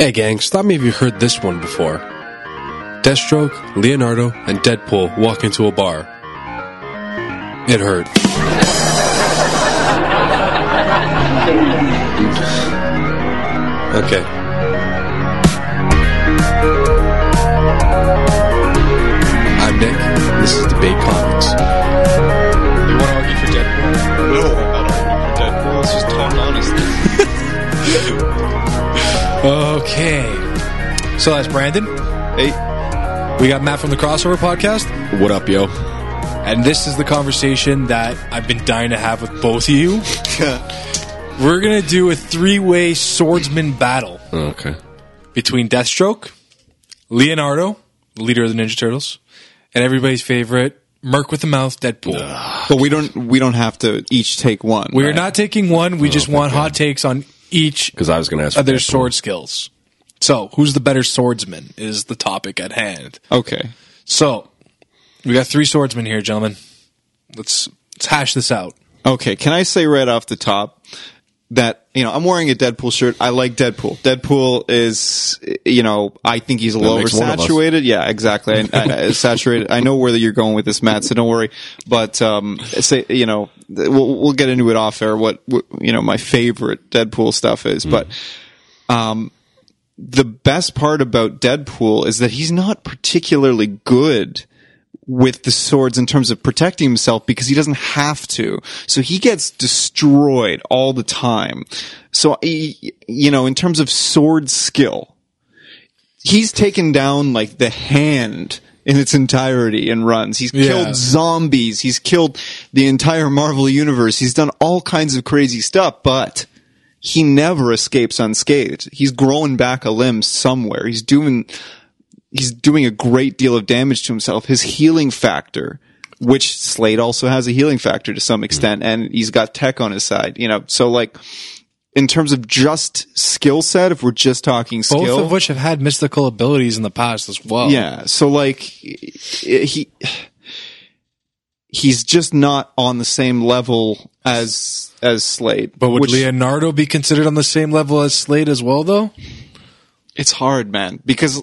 Hey gang, stop me if you heard this one before. Deathstroke, Leonardo, and Deadpool walk into a bar. It hurt. Okay. So that's Brandon. hey, We got Matt from the Crossover Podcast. What up, yo? And this is the conversation that I've been dying to have with both of you. We're going to do a three way swordsman battle oh, Okay. between Deathstroke, Leonardo, the leader of the Ninja Turtles, and everybody's favorite, Merc with the Mouth, Deadpool. but we don't we don't have to each take one. We're right? not taking one, we oh, just want hot takes on each Because I was going to ask of their Deadpool. sword skills. So, who's the better swordsman is the topic at hand. okay. So, we got three swordsmen here, gentlemen. Let's let's hash this out. Okay, can I say right off the top that you know I'm wearing a Deadpool shirt. I like Deadpool. Deadpool is you know I think he's a little makes one oversaturated. Yeah, exactly. I, I, I- saturated. I know where you're going with this, Matt. So don't worry. But um, say you know we'll, we'll get into it off air. What, what you know my favorite Deadpool stuff is, but um, the best part about Deadpool is that he's not particularly good with the swords in terms of protecting himself because he doesn't have to. So he gets destroyed all the time. So, you know, in terms of sword skill, he's taken down like the hand in its entirety in runs. He's Yeah. killed zombies. He's killed the entire Marvel universe. He's done all kinds of crazy stuff, but he never escapes unscathed. He's growing back a limb somewhere. He's doing he's doing a great deal of damage to himself. His healing factor, which Slade also has a healing factor to some extent, and he's got tech on his side. You know, so like in terms of just skill set, if we're just talking skill, Both of which have had mystical abilities in the past as well. yeah. So like he he's just not on the same level as as Slade. But would which- Leonardo be considered on the same level as Slade as well, though? It's hard, man, because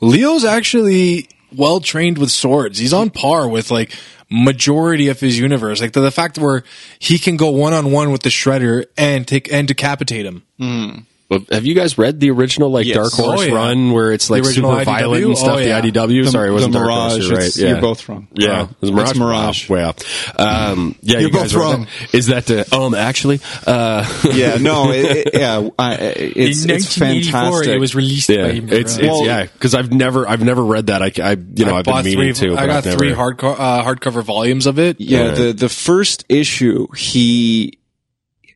Leo's actually well trained with swords. He's on par with like majority of his universe. Like the, the fact where he can go one on one with the Shredder and take and decapitate him. Well, have you guys read the original like Yes. Dark Horse Oh, yeah. run where it's like original super IDW? violent and stuff? Oh, yeah. The IDW. Sorry, it wasn't the Dark Mirage. Horse. You're right. Yeah. You're both wrong. Yeah, Uh, it was Mirage. It's Mirage. Wow. Yeah. Um, yeah, You're you guys both wrong. that? Is that the, um, actually, uh, yeah, no, it, it, yeah, I, it's, it's fantastic. it was released yeah, by it's, it's, Mirage. Well- yeah, because I've never, I've never read that. I, I you know, I I've been bought meaning three. to. I got I've three never- hardcore uh, hardcover volumes of it. yeah, Yeah. the the first issue he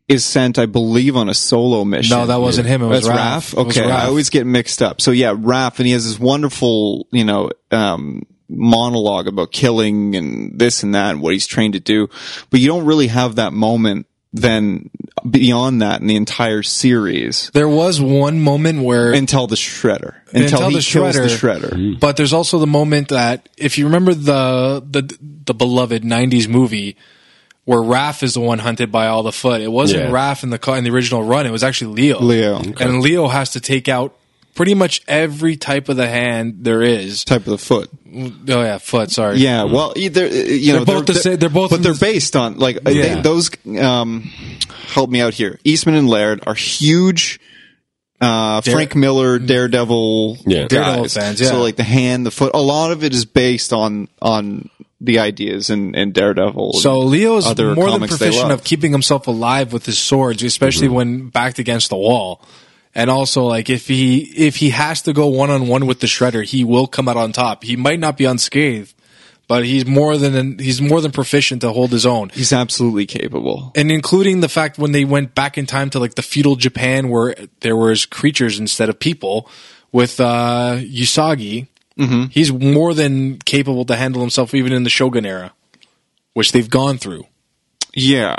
is sent, I believe, on a solo mission. No, that wasn't him. It was That's Raph. Raph. It was Okay, I always get mixed up. So yeah, Raph, and he has this wonderful, you know, um, monologue about killing and this and that and what he's trained to do, but you don't really have that moment. Then beyond that, in the entire series, There was one moment where until the shredder, until, Until he the kills the Shredder. shredder. But there's also the moment that if you remember the the the beloved '90s movie where Raph is the one hunted by all the foot, it wasn't Yeah. Raph in the co- in the original run; it was actually Leo. Leo. and Leo has to take out pretty much every type of the hand there is. Type of the foot. Oh yeah, foot. Sorry. Yeah, well, either you know, They're both the same- they're both but they're the- based on like Yeah. they, those. Um, help me out here. Eastman and Laird are huge. Uh, Frank Miller, Daredevil, Yeah. Daredevil fans, yeah. So like the hand, the foot, a lot of it is based on on the ideas in, in Daredevil. So Leo's Other more than proficient of keeping himself alive with his swords, especially when backed against the wall. And also, like if he if he has to go one on one with the shredder, he will come out on top. He might not be unscathed, but he's more than he's more than proficient to hold his own. he's absolutely capable. And including the fact when they went back in time to like the feudal Japan where there was creatures instead of people with uh Usagi, Mm-hmm. he's more than capable to handle himself even in the Shogun era, which they've gone through. Yeah.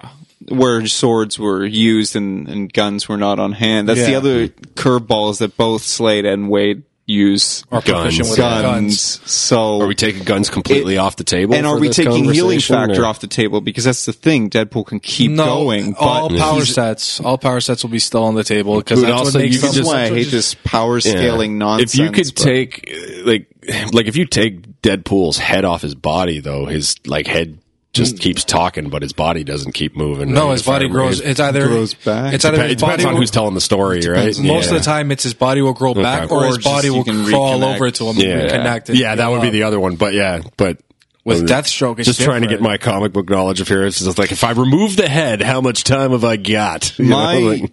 Where swords were used and, and guns were not on hand. That's the other curveballs that both Slade and Wade use Or proficient with guns. guns. So Are we taking guns completely off the table? and are we this taking healing factor or- off the table? Because that's the thing. Deadpool can keep No, going. all power sets, all power sets will be still on the table because that's also what makes you This could them why I such a- hate this power Yeah. scaling nonsense. If you could but- take like like if you take Deadpool's head off his body though, his like head just keeps talking, but his body doesn't keep moving. No, Like, his if body grows. his- It's either grows back. It's either It his depends body on will, who's telling the story, right? Depends. most of the time it's his body will grow back, or, Or his body will can crawl reconnect. over to him Yeah, reconnect. it. yeah, that would be the other one. But yeah, but With Deathstroke, it's just trying to get my comic book knowledge of here. It's just like if I remove the head, how much time have I got? You my like-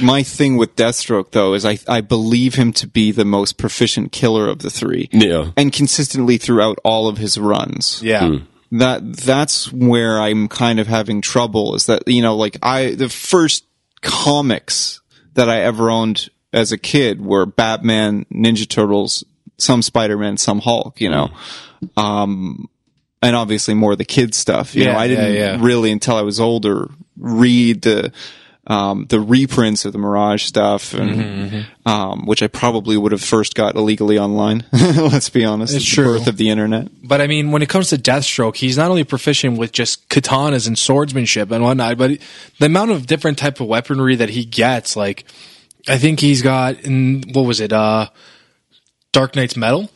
my thing with Deathstroke though is I I believe him to be the most proficient killer of the three. Yeah. and consistently throughout all of his runs. Yeah. Hmm. That that's where I'm kind of having trouble. Is that you know like I the first comics that I ever owned as a kid were Batman, Ninja Turtles, some Spider Man, some Hulk. You know. Um, and obviously more of the kid stuff. You know, I didn't yeah, yeah. really until I was older read the um, the reprints of the Mirage stuff, and Mm-hmm, Um, which I probably would have first got illegally online. Let's be honest, It's the true. birth of the internet. But I mean, when it comes to Deathstroke, he's not only proficient with just katanas and swordsmanship and whatnot, but the amount of different type of weaponry that he gets, like I think he's got in what was it, uh Dark Nights metal?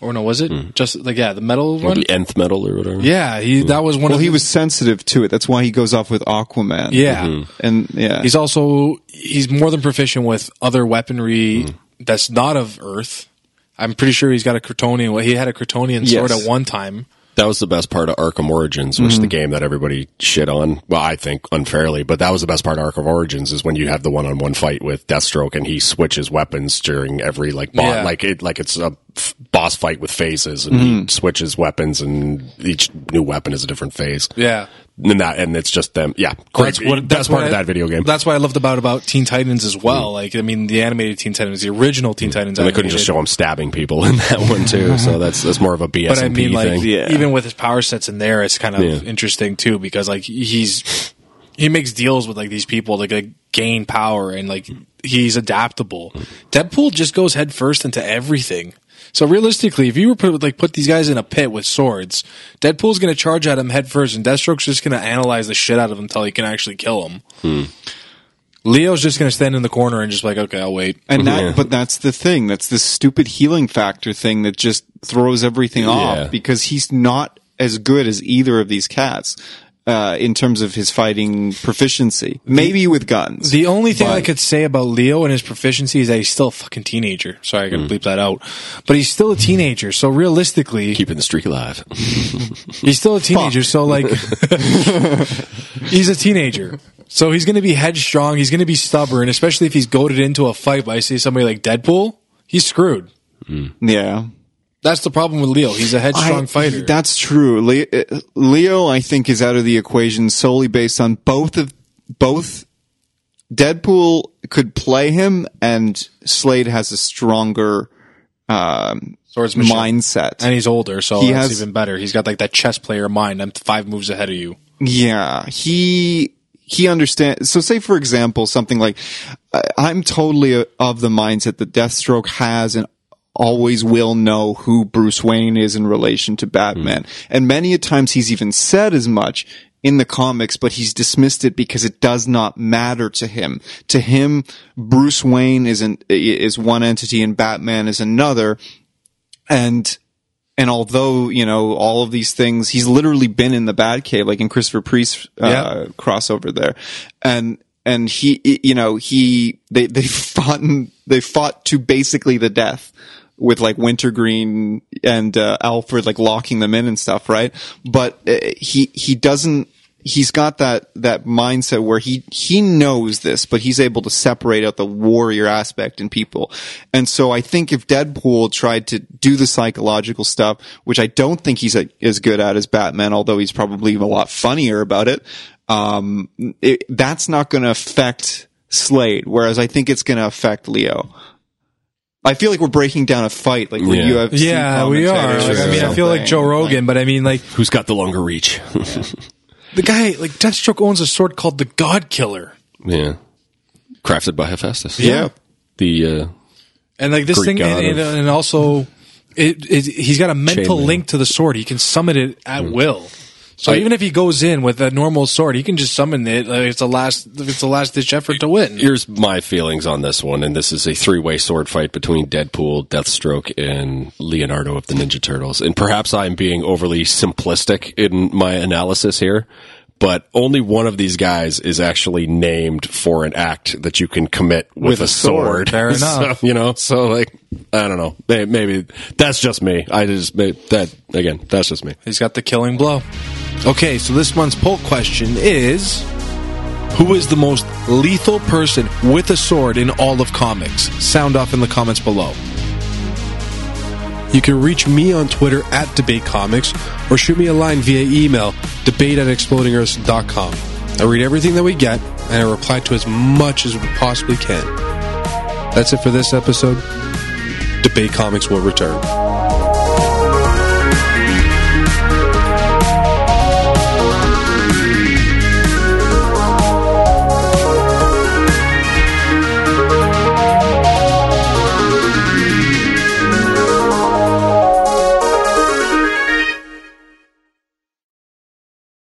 Or no, was it hmm. just like yeah, the metal one? the nth metal or whatever. Yeah, he hmm. that was one Well, of he the- was sensitive to it. That's why he goes off with Aquaman. Yeah. Mm-hmm. and yeah, He's also he's more than proficient with other weaponry Hmm. that's not of Earth. I'm pretty sure he's got a Kryptonian. Well, he had a Kryptonian sword Yes. at one time. That was the best part of Arkham Origins, which is the mm-hmm. game that everybody shit on. Well, I think unfairly, but that was the best part of Arkham Origins is when you have the one-on-one fight with Deathstroke and he switches weapons during every like boss, Yeah. like it, like it's a f- boss fight with phases and he mm-hmm. switches weapons and each new weapon is a different phase. Yeah. And that, and it's just them. Yeah. Great. That's what best what part of I- that video game. That's what I loved about about Teen Titans as well. Mm. Like I mean, the animated Teen Titans, the original Teen mm. Titans. and they couldn't just show animated. him stabbing people in that one too. So that's, that's more of a BS But I mean, like thing. Yeah. even with his power sets in there, it's kind of Yeah. interesting too because like he's he makes deals with like these people to like, gain power and like he's adaptable. Mm. Deadpool just goes head first into everything. So realistically, if you were put like put these guys in a pit with swords, Deadpool's going to charge at him head first, and Deathstroke's just going to analyze the shit out of him until he can actually kill him. Hmm. Leo's just going to stand in the corner and just like, okay, I'll wait. and that, Yeah. but that's the thing. That's the stupid healing factor thing that just throws everything Yeah. off because he's not as good as either of these cats. Uh, in terms of his fighting proficiency, maybe with guns. The only thing I could say about Leo and his proficiency is that he's still a fucking teenager. Sorry, I gotta bleep that out. But he's still a teenager, so realistically, Keeping the streak alive. he's still a teenager. So like, he's a teenager. So he's gonna be headstrong. He's gonna be stubborn, especially if he's goaded into a fight by say somebody like Deadpool. He's screwed. yeah, That's the problem with Leo. He's a headstrong I- fighter. That's true. Uh, Leo, I think, is out of the equation solely based on both of both. Deadpool could play him, and Slade has a stronger um, Swordsmanship. mindset. and he's older, so He that's has- even better. He's got like that chess player mind. I'm five moves ahead of you. Yeah, he he understands. So, say for example, something like I- I'm totally of the mindset that Deathstroke has and always will know who Bruce Wayne is in relation to Batman, and many a times he's even said as much in the comics, but he's dismissed it because it does not matter to him. To him, Bruce Wayne is an, is one entity and Batman is another, and and although you know all of these things, he's literally been in the Batcave, like in Christopher Priest uh, Yeah. crossover there, and and he, you know, he they they fought they fought to basically the death with like Wintergreen and uh, Alfred like locking them in and stuff, right? But uh, he he doesn't. He's got that that mindset where he he knows this, but he's able to separate out the warrior aspect in people. And so I think if Deadpool tried to do the psychological stuff, which I don't think he's a, as good at as Batman, although he's probably a lot funnier about it, um, it that's not going to affect Slade. Whereas I think it's going to affect Leo. I feel like we're breaking down a fight, like where Yeah. you have Yeah, we are. Like, I mean, I feel like Joe Rogan, but I mean, like Who's got the longer reach? the guy, like Deathstroke owns a sword called the God Killer. yeah. Crafted by Hephaestus. Yeah. The, uh, And like this Greek thing, and, and, and also, it, it, he's got a mental Chainmail. link to the sword. He can summon it at will. So I- even if he goes in with a normal sword, he can just summon it. Like it's a last, it's a last ditch effort to win. Here's my feelings on this one, and this is a three way sword fight between Deadpool, Deathstroke, and Leonardo of the Ninja Turtles. And perhaps I'm being overly simplistic in my analysis here, but only one of these guys is actually named for an act that you can commit with, With a sword. sword. Fair enough. So, you know, so like, I don't know. May- Maybe that's just me. I just, may- that, again, that's just me. He's got the killing blow. Okay, so this month's poll question is Who is the most lethal person with a sword in all of comics? Sound off in the comments below. You can reach me on Twitter at Debate Comics or shoot me a line via email, debate at explodingearth.com. I read everything that we get and I reply to as much as we possibly can. That's it for this episode. Debate Comics will return.